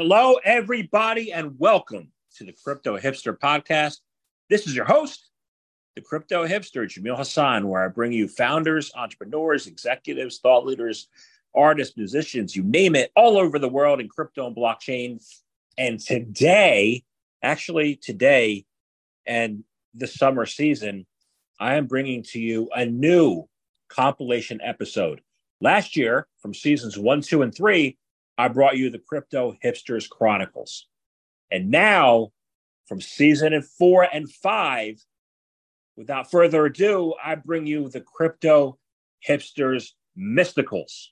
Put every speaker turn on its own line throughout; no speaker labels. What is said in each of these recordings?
Hello, everybody, and welcome to the Crypto Hipster Podcast. This is your host, the Crypto Hipster, Jamil Hassan, where I bring you founders, entrepreneurs, executives, thought leaders, artists, musicians, you name it, all over the world in crypto and blockchain. And today, actually, today and the summer season, I am bringing to you a new compilation episode. Last year, from seasons one, two, and three, I brought you the Crypto Hipsters Chronicles. And now, from season four and five, without further ado, I bring you the Crypto Hipsters Mysticals.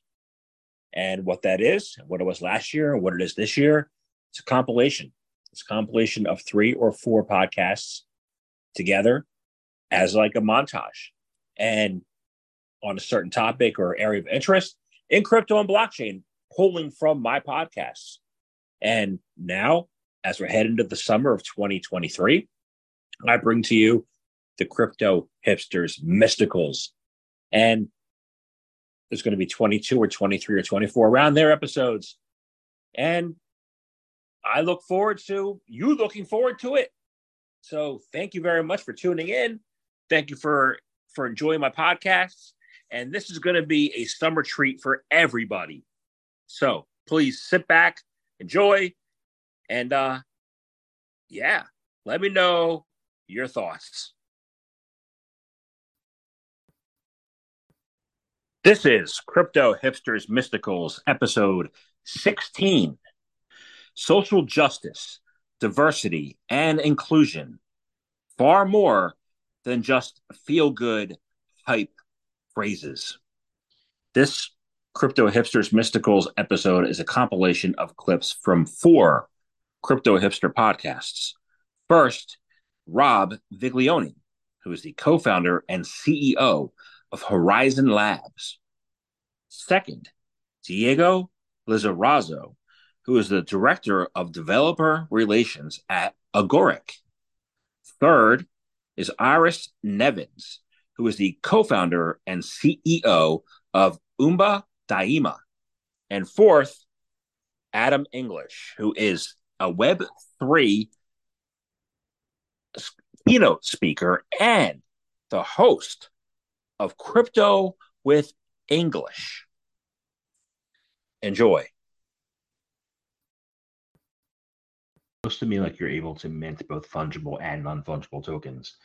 And what that is, what it was last year, and what it is this year, it's a compilation. It's a compilation of three or four podcasts together as like a montage and on a certain topic or area of interest in crypto and blockchain pulling from my podcasts. And now, as we're heading into the summer of 2023, I bring to you the crypto hipsters mysticals. And there's going to be 22 or 23 or 24 around their episodes. And I look forward to you looking forward to it. So thank you very much for tuning in. Thank you for for enjoying my podcasts. And this is going to be a summer treat for everybody. So please sit back, enjoy, and uh yeah, let me know your thoughts. This is Crypto Hipsters Mysticals, episode 16 Social Justice, Diversity, and Inclusion. Far more than just feel good hype phrases. This Crypto Hipsters Mysticals episode is a compilation of clips from four Crypto Hipster podcasts. First, Rob Viglione, who is the co founder and CEO of Horizen Labs. Second, Diego Lizarazo, who is the director of developer relations at Agoric. Third is Iris Nevins, who is the co founder and CEO of Umba Daima. And fourth, Adam English, who is a Web3 keynote speaker and the host of Crypto with English. Enjoy.
Looks to me like you're able to mint both fungible and non-fungible tokens,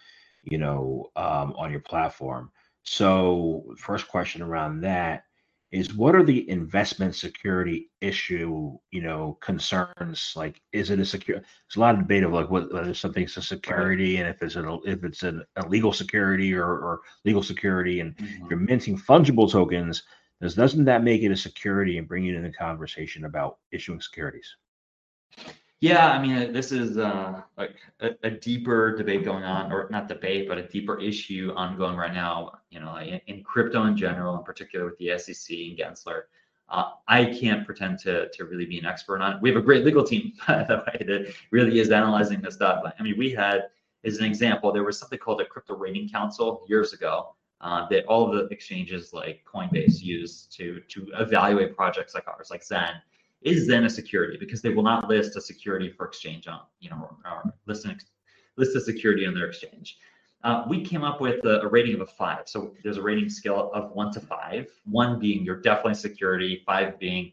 you know, um, on your platform. So, first question around that is what are the investment security issue you know concerns? Like is it a secure there's a lot of debate of like what whether something's a security and if it's an if it's an illegal security or, or legal security. And mm-hmm. you're minting fungible tokens does doesn't that make it a security and bring you into the conversation about issuing securities
yeah, I mean, this is uh, like a, a, deeper debate going on, or not debate, but a deeper issue ongoing right now. You know, in, in crypto in general, in particular with the SEC and Gensler. Uh, I can't pretend to to really be an expert on it. We have a great legal team, by the way, that really is analyzing this stuff. I mean, we had, as an example, there was something called a crypto rating council years ago uh, that all of the exchanges like Coinbase use to to evaluate projects like ours, like Zen is then a security because they will not list a security for exchange on, you know, or, or list, an, list a security on their exchange. Uh, we came up with a, a, rating of a five. So there's a rating scale of one to five, one being you're definitely security, five being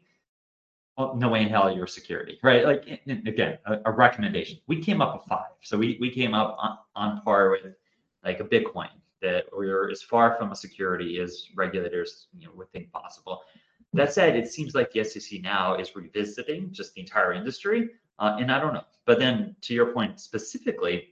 well, no way in hell you're security, right? Like again, a, a, recommendation. We came up with five. So we, we came up on, on par with like a Bitcoin that we're as far from a security as regulators you know would think possible. That said, it seems like the SEC now is revisiting just the entire industry, uh, and I don't know. But then, to your point specifically,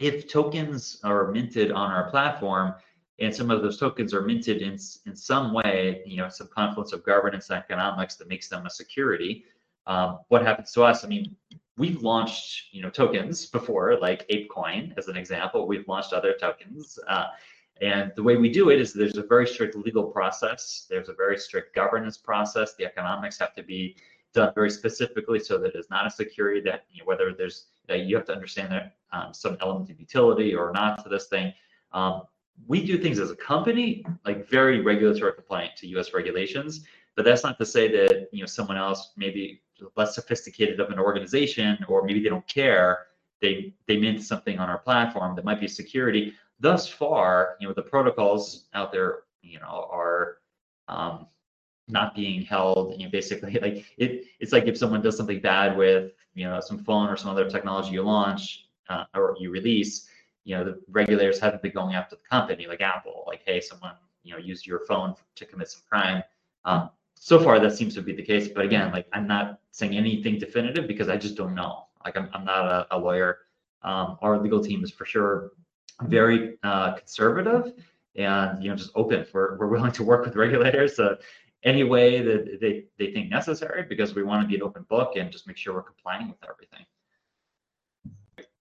if tokens are minted on our platform, and some of those tokens are minted in in some way, you know, some confluence of governance economics that makes them a security, um, what happens to us? I mean, we've launched, you know, tokens before, like ApeCoin as an example. We've launched other tokens. Uh, and the way we do it is there's a very strict legal process. There's a very strict governance process. The economics have to be done very specifically so that it's not a security that you know, whether there's that you have to understand that um, some element of utility or not to this thing. Um, we do things as a company like very regulatory compliant to U.S. regulations, but that's not to say that you know someone else maybe less sophisticated of an organization, or maybe they don't care, they they mint something on our platform that might be security. Thus far, you know, the protocols out there, you know, are um, not being held. You know, basically, like it, it's like if someone does something bad with, you know, some phone or some other technology you launch uh, or you release, you know, the regulators haven't been going after the company like Apple, like, hey, someone, you know, used your phone to commit some crime. Um, so far, that seems to be the case. But again, like, I'm not saying anything definitive because I just don't know. Like I'm, I'm not a, a lawyer. Um, our legal team is for sure very uh, conservative and you know just open. We're, we're willing to work with regulators uh, any way that they, they think necessary because we want to be an open book and just make sure we're complying with everything.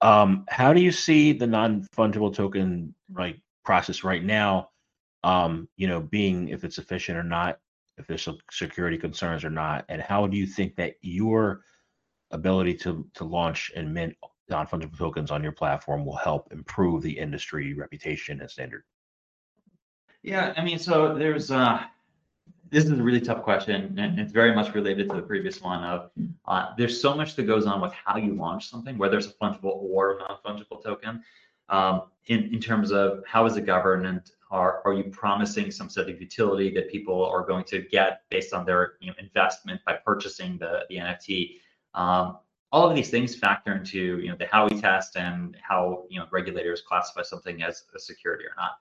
Um, how do you see the non-fungible token like process right now? Um, you know, being if it's efficient or not, if there's security concerns or not, and how do you think that your ability to to launch and mint non-fungible tokens on your platform will help improve the industry reputation and standard?
Yeah, I mean, so there's uh this is a really tough question, and it's very much related to the previous one. Of uh, there's so much that goes on with how you launch something, whether it's a fungible or non-fungible token, um, in in terms of how is it governed, are are you promising some sort of utility that people are going to get based on their you know, investment by purchasing the the NFT? Um, all of these things factor into you know the Howey test and how you know regulators classify something as a security or not.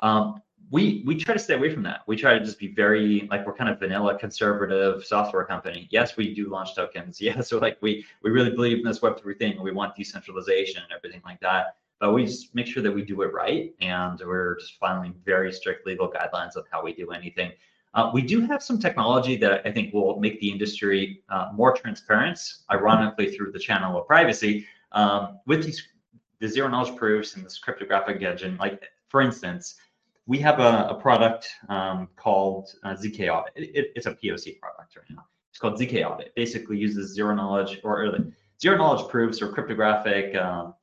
Um, we we try to stay away from that. We try to just be very like we're kind of vanilla conservative software company. Yes, we do launch tokens. Yes, so like we we really believe in this Web three thing. We want decentralization and everything like that. But we just make sure that we do it right, and we're just following very strict legal guidelines of how we do anything. Uh, we do have some technology that I think will make the industry uh, more transparent, ironically through the channel of privacy, um, with these the zero knowledge proofs and this cryptographic engine. Like for instance, we have a, a product um, called uh, ZK Audit. It, it, it's a POC product right now. It's called ZK Audit. It basically uses zero knowledge or, or zero knowledge proofs or cryptographic, um,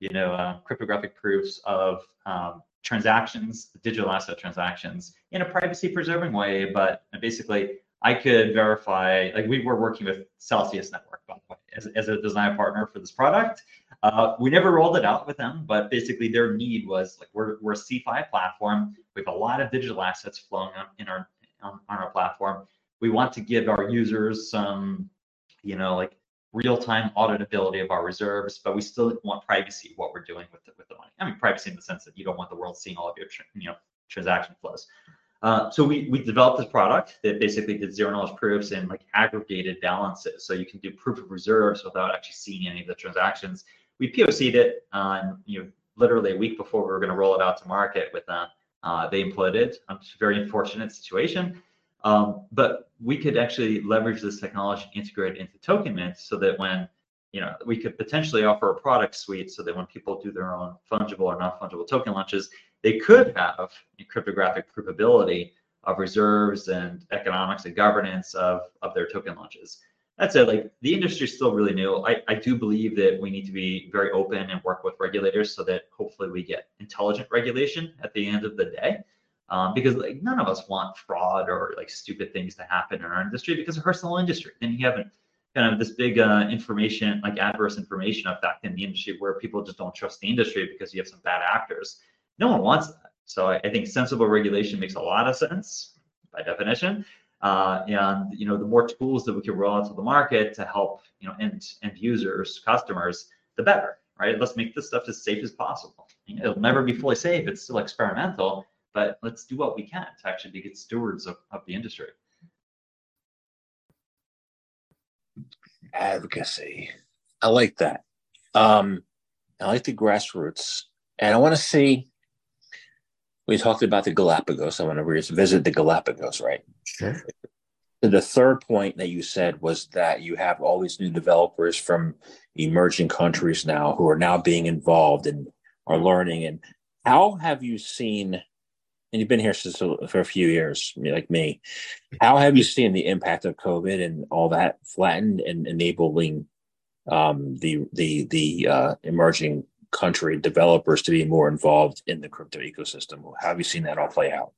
you know, uh, cryptographic proofs of um, transactions, digital asset transactions, in a privacy preserving way. But basically, I could verify. Like we were working with Celsius Network, by the way, as, as a design partner for this product. Uh, we never rolled it out with them, but basically their need was like we're, we're a CeFi platform. We have a lot of digital assets flowing on, in our on, on our platform. We want to give our users some, you know, like real-time auditability of our reserves, but we still want privacy what we're doing with the, with the money. I mean, privacy in the sense that you don't want the world seeing all of your you know transaction flows. Uh, so we we developed this product that basically did zero knowledge proofs and like aggregated balances, so you can do proof of reserves without actually seeing any of the transactions we POC'd it on, you know, literally a week before we were going to roll it out to market with them. Uh, they imploded. a very unfortunate situation. Um, but we could actually leverage this technology integrate into Token Mint so that when, you know, we could potentially offer a product suite so that when people do their own fungible or non-fungible token launches, they could have cryptographic provability of reserves and economics and governance of, of their token launches that said, like the industry is still really new. I, I do believe that we need to be very open and work with regulators so that hopefully we get intelligent regulation at the end of the day. Um, because like none of us want fraud or like stupid things to happen in our industry because it hurts the whole industry. Then you have kind of this big uh, information, like adverse information effect in the industry where people just don't trust the industry because you have some bad actors. No one wants that. So I, I think sensible regulation makes a lot of sense by definition. Uh, and you know, the more tools that we can roll out to the market to help you know end end users, customers, the better, right? Let's make this stuff as safe as possible. It'll never be fully safe; it's still experimental, but let's do what we can to actually be good stewards of, of the industry.
Advocacy, I like that. Um, I like the grassroots, and I want to see we talked about the Galapagos. I want to visit the Galapagos, right? Sure. The third point that you said was that you have all these new developers from emerging countries now who are now being involved and are learning. And how have you seen, and you've been here since for a few years, like me, how have you seen the impact of COVID and all that flattened and enabling um, the the the uh, emerging country developers to be more involved in the crypto ecosystem. How have you seen that all play out?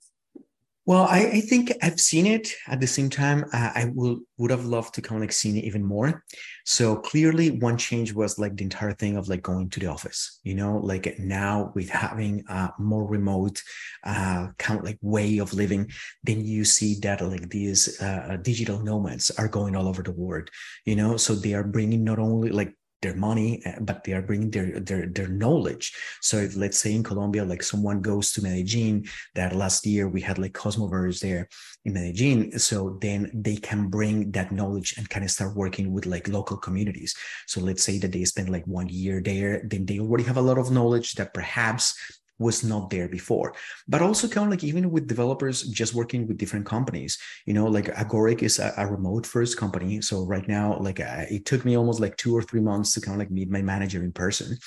Well, I, I, think I've seen it. At the same time, I will would have loved to kind of like seen it even more. So clearly, one change was like the entire thing of like going to the office. You know, like now with having a more remote uh, kind of like way of living, then you see that like these uh, digital nomads are going all over the world. You know, so they are bringing not only like their money, eh, but they are bringing their their their knowledge. So if let's say in Colombia, like someone goes to Medellin, that last year we had like Cosmoverse there in Medellin, so then they can bring that knowledge and kind of start working with like local communities. So let's say that they spend like one year there, then they already have a lot of knowledge that perhaps was not there before. But also kind of like even with developers just working with different companies you know like agoric is a, a remote first company. So right now like uh, it took me almost like two or three months to kind of like meet my manager in person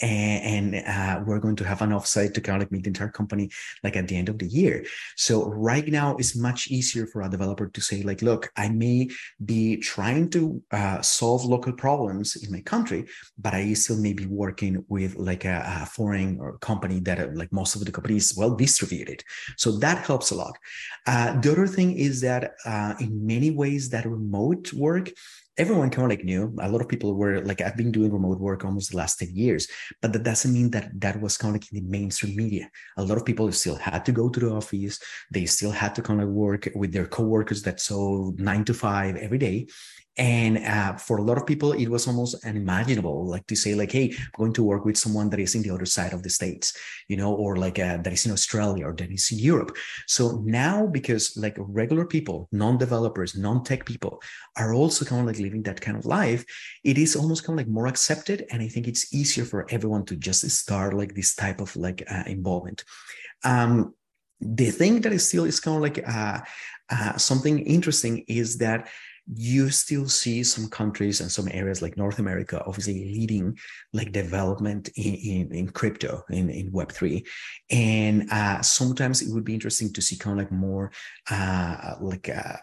and, and uh, we're going to have an offsite to kind of like meet the entire company like at the end of the year. So right now it's much easier for a developer to say like, look, I may be trying to uh, solve local problems in my country, but I still may be working with like a, a foreign or company that like most of the companies well distributed. So that helps a lot. Uh, the other thing is that uh, in many ways that remote work everyone kind of like knew. A lot of people were like i've been doing remote work almost the last 10 years but that doesn't mean that that was kind of like in the mainstream media. A lot of people still had to go to the office. They still had to kind of work with their coworkers that so nine to five every day and uh, for a lot of people it was almost unimaginable like to say like hey i'm going to work with someone that is in the other side of the states you know or like uh, that is in australia or that is in europe. So now because like regular people non-developers non-tech people are also kind of like living that kind of life it is almost kind of like more accepted and i think it's easier for everyone to just start like this type of like uh, involvement. Um the thing that is still is kind of like uh, uh, something interesting is that you still see some countries and some areas like North America obviously leading like development in, in, in crypto in, in Web3. And uh, sometimes it would be interesting to see kind of like more uh, like uh,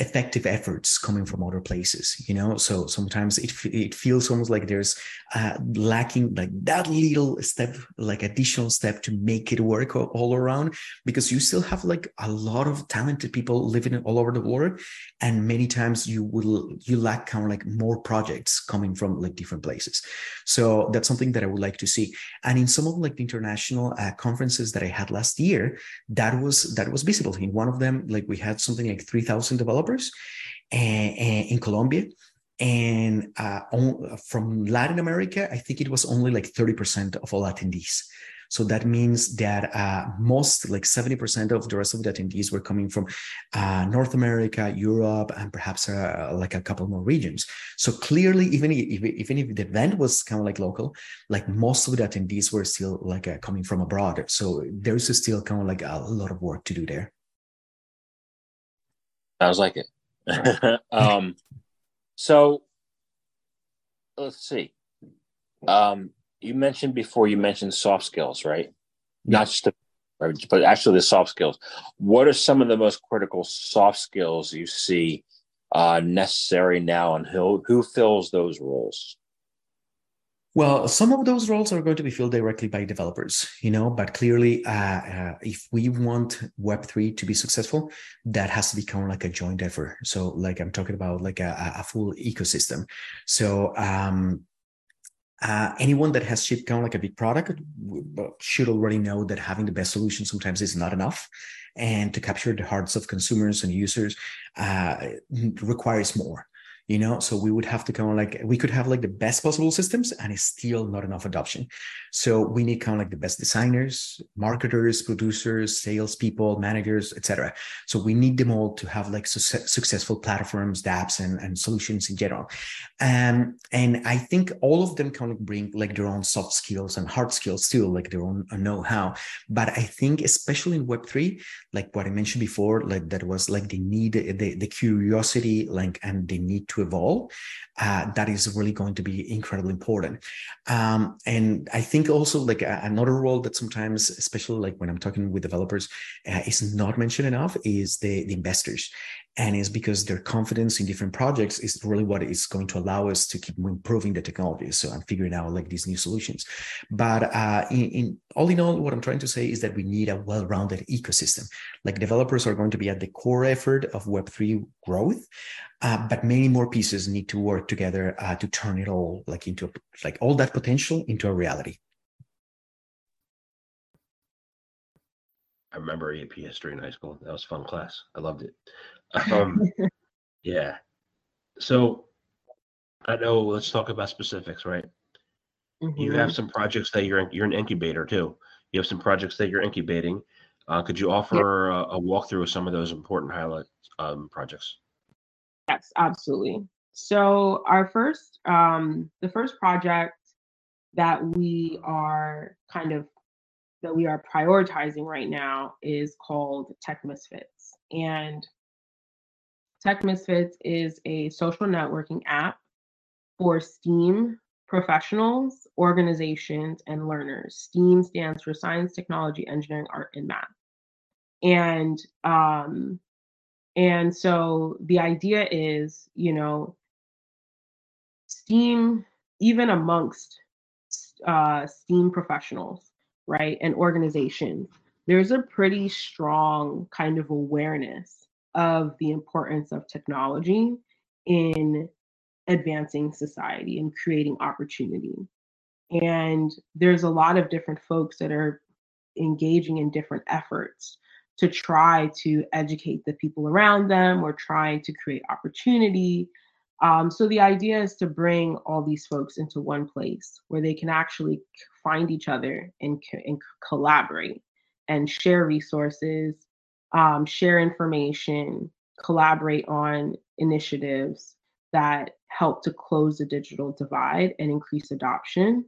effective efforts coming from other places you know? So sometimes it, it feels almost like there's uh, lacking like that little step like additional step to make it work all around because you still have like a lot of talented people living all over the world and many times you will you lack kind of like more projects coming from like different places. So that's something that i would like to see. And in some of like the international uh, conferences that i had last year that was that was visible. In one of them like we had something like 3000 developers developers and, and in Colombia. And uh, on, from Latin America, I think it was only like 30% of all attendees. So that means that uh, most, like 70% of the rest of the attendees were coming from uh, North America, Europe, and perhaps uh, like a couple more regions. So clearly, even if, even if the event was kind of like local, like most of the attendees were still like uh, coming from abroad. So there's still kind of like a lot of work to do there.
Sounds like it. um, so let's see. Um, you mentioned before you mentioned soft skills, right? Yeah. Not just the, but actually the soft skills. What are some of the most critical soft skills you see uh, necessary now, and who who fills those roles?
Well, some of those roles are going to be filled directly by developers, you know, but clearly, uh, uh, if we want Web3 to be successful, that has to become like a joint effort. So, like I'm talking about like a, a full ecosystem. So, um, uh, anyone that has shipped kind of like a big product should already know that having the best solution sometimes is not enough. And to capture the hearts of consumers and users uh, requires more you know? So we would have to kind of like we could have like the best possible systems and it's still not enough adoption. So we need kind of like the best designers marketers producers salespeople managers etc so we need them all to have like su- successful platforms dapps and, and solutions in general. Um, and i think all of them kind of bring like their own soft skills and hard skills too like their own know-how. But i think especially in web3 like what i mentioned before like that was like the need the, the curiosity like and the need to evolve, uh, that is really going to be incredibly important. Um, and I think also like a, another role that sometimes, especially like when I'm talking with developers, uh, is not mentioned enough is the, the investors. And it's because their confidence in different projects is really what is going to allow us to keep improving the technology so i'm figuring out like these new solutions but uh, in, in all in all what i'm trying to say is that we need a well-rounded ecosystem like developers are going to be at the core effort of web3 growth uh, but many more pieces need to work together uh, to turn it all like into like all that potential into a reality
I remember AP history in high school. That was fun class. I loved it. Um, yeah. So I know. Let's talk about specifics, right? Mm-hmm. You have some projects that you're you're an incubator too. You have some projects that you're incubating. Uh, could you offer a, a, walkthrough of some of those important highlight um, projects?
Yes, absolutely. So our first, um, the first project that we are kind of that we are prioritizing right now is called Tech Misfits. And Tech Misfits is a social networking app for STEAM professionals, organizations, and learners. STEAM stands for science, technology, engineering, art, and math. And um, and so the idea is, you know, STEAM, even amongst uh, STEAM professionals, right, and organizations, there's a pretty strong kind of awareness of the importance of technology in advancing society and creating opportunity. And there's a lot of different folks that are engaging in different efforts to try to educate the people around them or trying to create opportunity um, so the idea is to bring all these folks into one place where they can actually find each other and, and collaborate and share resources, um, share information, collaborate on initiatives that help to close the digital divide and increase adoption.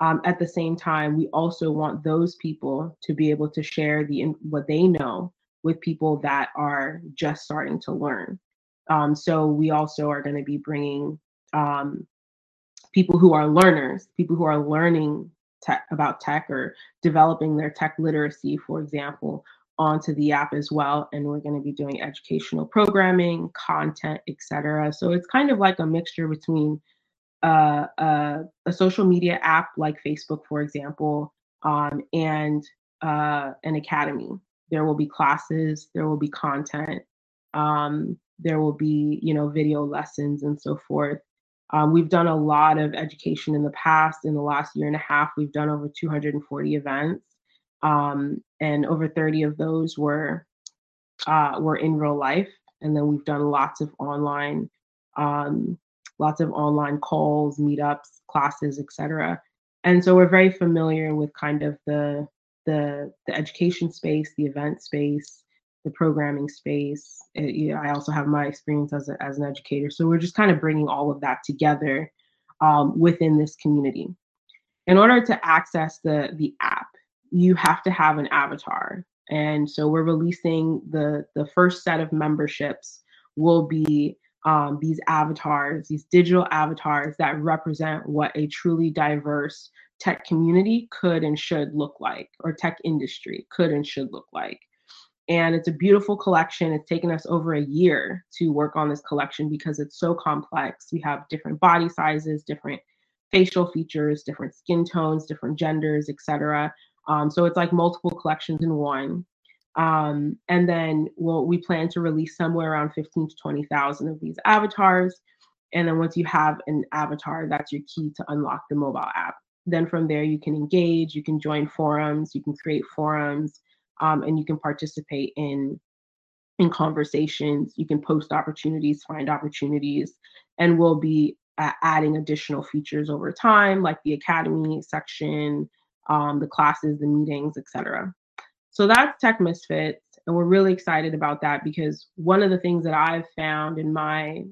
Um, at the same time, we also want those people to be able to share the what they know with people that are just starting to learn. Um, so we also are going to be bringing um, people who are learners, people who are learning tech, about tech or developing their tech literacy, for example, onto the app as well. And we're going to be doing educational programming, content, etc. So it's kind of like a mixture between uh, a, a, social media app like Facebook, for example, um, and uh, an academy. There will be classes, there will be content, um, there will be you know video lessons and so forth um, we've done a lot of education in the past in the last year and a half we've done over 240 events um, and over 30 of those were uh, were in real life and then we've done lots of online um, lots of online calls meetups classes etc and so we're very familiar with kind of the the the education space the event space the programming space. It, you know, I also have my experience as, a, as an educator. So we're just kind of bringing all of that together um, within this community. In order to access the, the app, you have to have an avatar. And so we're releasing the, the first set of memberships will be um, these avatars, these digital avatars that represent what a truly diverse tech community could and should look like, or tech industry could and should look like. And it's a beautiful collection. It's taken us over a year to work on this collection because it's so complex. We have different body sizes, different facial features, different skin tones, different genders, etc. Um, so it's like multiple collections in one. Um, and then we'll, we plan to release somewhere around 15 to 20,000 of these avatars. And then once you have an avatar, that's your key to unlock the mobile app. Then from there, you can engage, you can join forums, you can create forums, um, and you can participate in in conversations. You can post opportunities, find opportunities, and we'll be uh, adding additional features over time, like the academy section, um, the classes, the meetings, etc. So that's Tech Misfits, and we're really excited about that because one of the things that I've found in my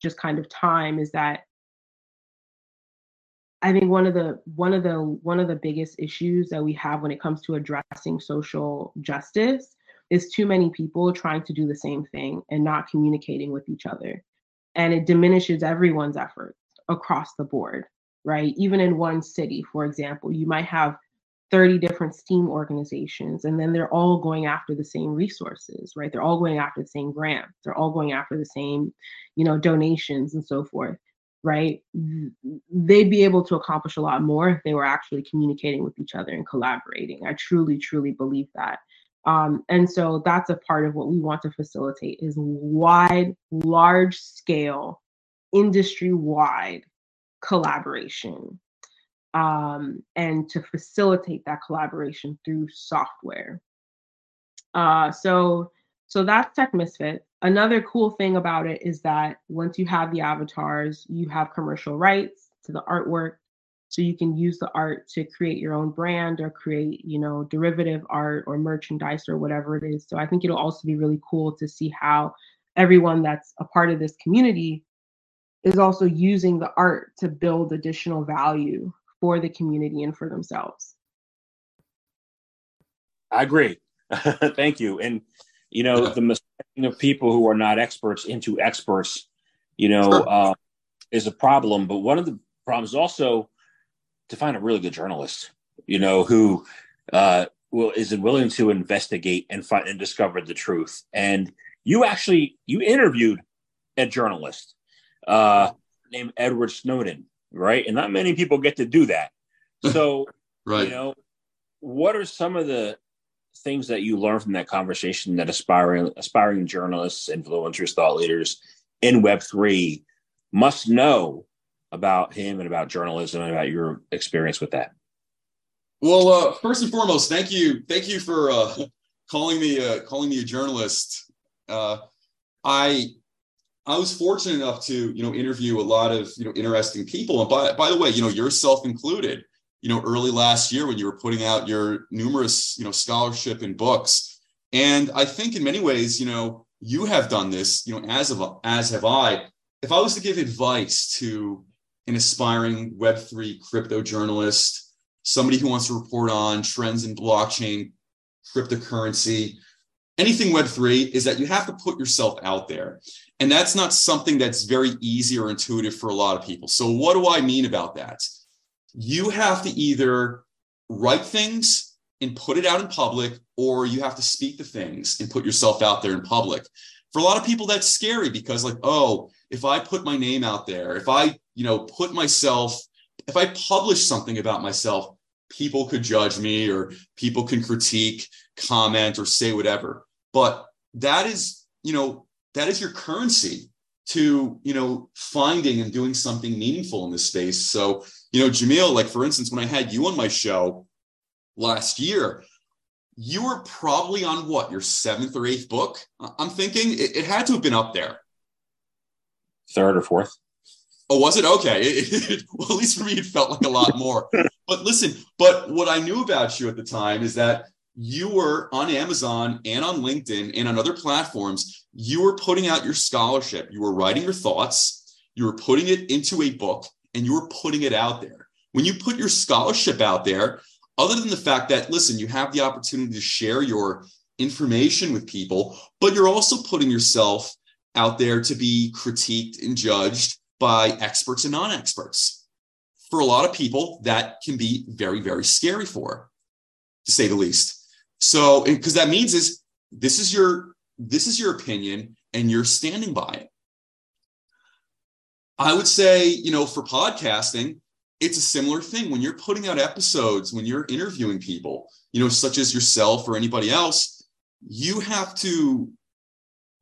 just kind of time is that I think one of the one of the one of the biggest issues that we have when it comes to addressing social justice is too many people trying to do the same thing and not communicating with each other. And it diminishes everyone's efforts across the board, right? Even in one city, for example, you might have 30 different steam organizations and then they're all going after the same resources right? They're all going after the same grants. They're all going after the same you know donations and so forth right? They'd be able to accomplish a lot more if they were actually communicating with each other and collaborating. I truly truly believe that. Um, and so that's a part of what we want to facilitate is wide large scale industry wide collaboration um, and to facilitate that collaboration through software. Uh, so, so that's Tech Misfit. Another cool thing about it is that once you have the avatars, you have commercial rights to the artwork. So you can use the art to create your own brand or create, you know, derivative art or merchandise or whatever it is. So I think it'll also be really cool to see how everyone that's a part of this community is also using the art to build additional value for the community and for themselves.
I agree. Thank you. And you know, the mistake of people who are not experts into experts, you know, sure. uh, is a problem. But one of the problems also to find a really good journalist, you know, who uh, will is willing to investigate and find and discover the truth. And you actually you interviewed a journalist uh, named Edward Snowden, right? And not many people get to do that. So, right. you know, what are some of the things that you learn from that conversation that aspiring aspiring journalists, influencers, thought leaders in Web three must know about him and about journalism and about your experience with that?
Well, uh, first and foremost, thank you, thank you for uh, calling me uh, calling me a journalist. Uh, I I was fortunate enough to, you know, interview a lot of, you know, interesting people. And by, by the way, you know, yourself included, you know, early last year when you were putting out your numerous, you know, scholarship and books. And I think in many ways, you know, you have done this, you know, as of as have I. If I was to give advice to an aspiring Web3 crypto journalist, somebody who wants to report on trends in blockchain, cryptocurrency, anything Web3, is that you have to put yourself out there. And that's not something that's very easy or intuitive for a lot of people. So, what do I mean about that? You have to either write things and put it out in public, or you have to speak the things and put yourself out there in public. For a lot of people, that's scary because, like, oh, if I put my name out there, if I, you know, put myself, if I publish something about myself, people could judge me or people can critique, comment, or say whatever. But that is, you know, that is your currency to you know finding and doing something meaningful in this space. So you know jamil like for instance when i had you on my show last year you were probably on what your seventh or eighth book? I'm thinking it, it had to have been up there.
Third or fourth
oh was it? Okay. It, it, well at least for me it felt like a lot more. But listen but what i knew about you at the time is that you were on Amazon and on LinkedIn and on other platforms, you were putting out your scholarship, you were writing your thoughts, you were putting it into a book, and you were putting it out there. When you put your scholarship out there, other than the fact that, listen, you have the opportunity to share your information with people, but you're also putting yourself out there to be critiqued and judged by experts and non experts. For a lot of people, that can be very, very scary for, to say the least. So, because that means is this is your this is your opinion and you're standing by it. I would say, you know, for podcasting, it's a similar thing when you're putting out episodes, when you're interviewing people, you know, such as yourself or anybody else, you have to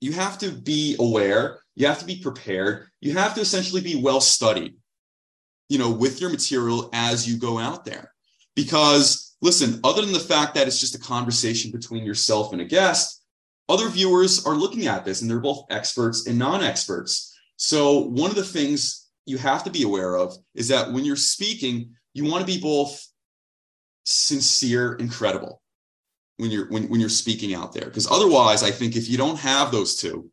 you have to be aware, you have to be prepared, you have to essentially be well studied, you know, with your material as you go out there. Because listen, other than the fact that it's just a conversation between yourself and a guest, other viewers are looking at this and they're both experts and non experts. So, one of the things you have to be aware of is that when you're speaking, you want to be both sincere and credible when you're when, when you're speaking out there because otherwise i think if you don't have those two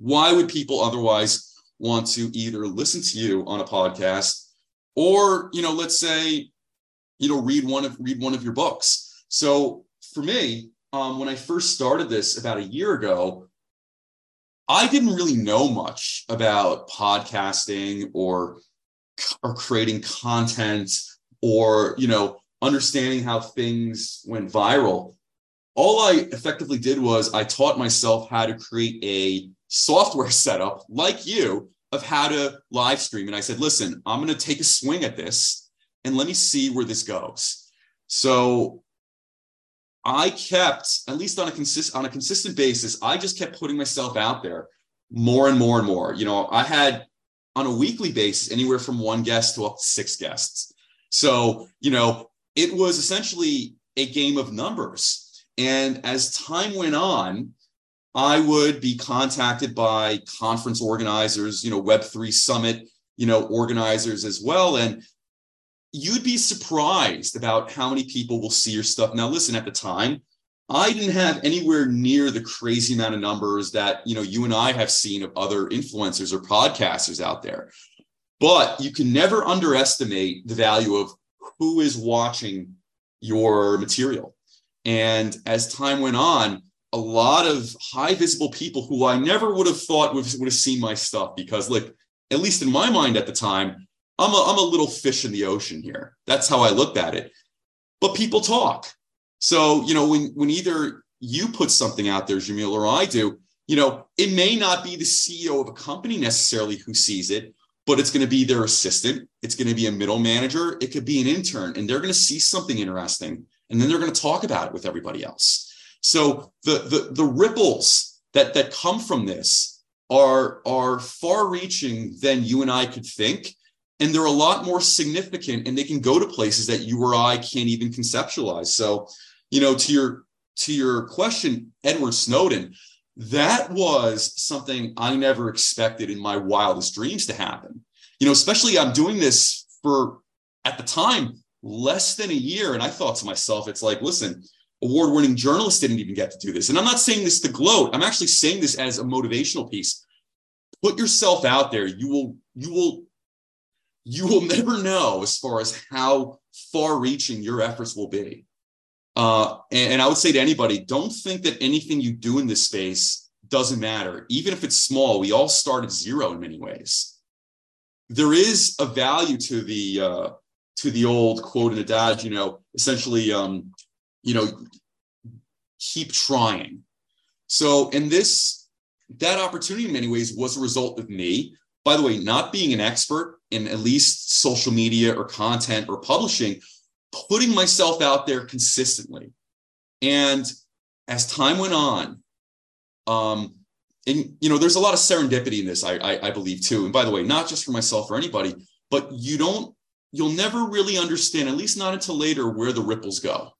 why would people otherwise want to either listen to you on a podcast or you know let's say you know read one of read one of your books? So for me um, when i first started this about a year ago i didn't really know much about podcasting or or creating content or you know understanding how things went viral, all I effectively did was I taught myself how to create a software setup like you of how to live stream. And I said, listen, I'm going to take a swing at this and let me see where this goes. So I kept, at least on a consist on a consistent basis, I just kept putting myself out there more and more and more. You know, I had on a weekly basis anywhere from one guest to up to six guests. So, you know, it was essentially a game of numbers. And as time went on, I would be contacted by conference organizers, you know, Web3 Summit, you know, organizers as well. And you'd be surprised about how many people will see your stuff. Now, listen, at the time, I didn't have anywhere near the crazy amount of numbers that you know you and I have seen of other influencers or podcasters out there. But you can never underestimate the value of who is watching your material. And as time went on, a lot of high visible people who I never would have thought would, would have seen my stuff because, like, at least in my mind at the time, I'm a, I'm a little fish in the ocean here. That's how I looked at it. But people talk. So, you know, when, when either you put something out there, Jamil, or I do, you know, it may not be the CEO of a company necessarily who sees it, but it's going to be their assistant. It's going to be a middle manager. It could be an intern, and they're going to see something interesting, and then they're going to talk about it with everybody else. So the the the ripples that that come from this are are far reaching than you and I could think and they're a lot more significant and they can go to places that you or I can't even conceptualize. So, you know, to your to your question, Edward Snowden, that was something I never expected in my wildest dreams to happen. You know, especially I'm doing this for at the time less than a year and I thought to myself it's like, listen, award-winning journalists didn't even get to do this. And I'm not saying this to gloat. I'm actually saying this as a motivational piece. Put yourself out there. You will you will you will never know as far as how far reaching your efforts will be. Uh, and, and I would say to anybody, don't think that anything you do in this space doesn't matter. Even if it's small, we all start at zero in many ways. There is a value to the uh, to the old quote in adage, you know, essentially, um, you know, keep trying. So in this, that opportunity in many ways was a result of me by the way, not being an expert in at least social media or content or publishing, putting myself out there consistently. And as time went on, um, and you know, there's a lot of serendipity in this, I, I, I believe too. And by the way, not just for myself or anybody, but you don't, you'll never really understand, at least not until later, where the ripples go.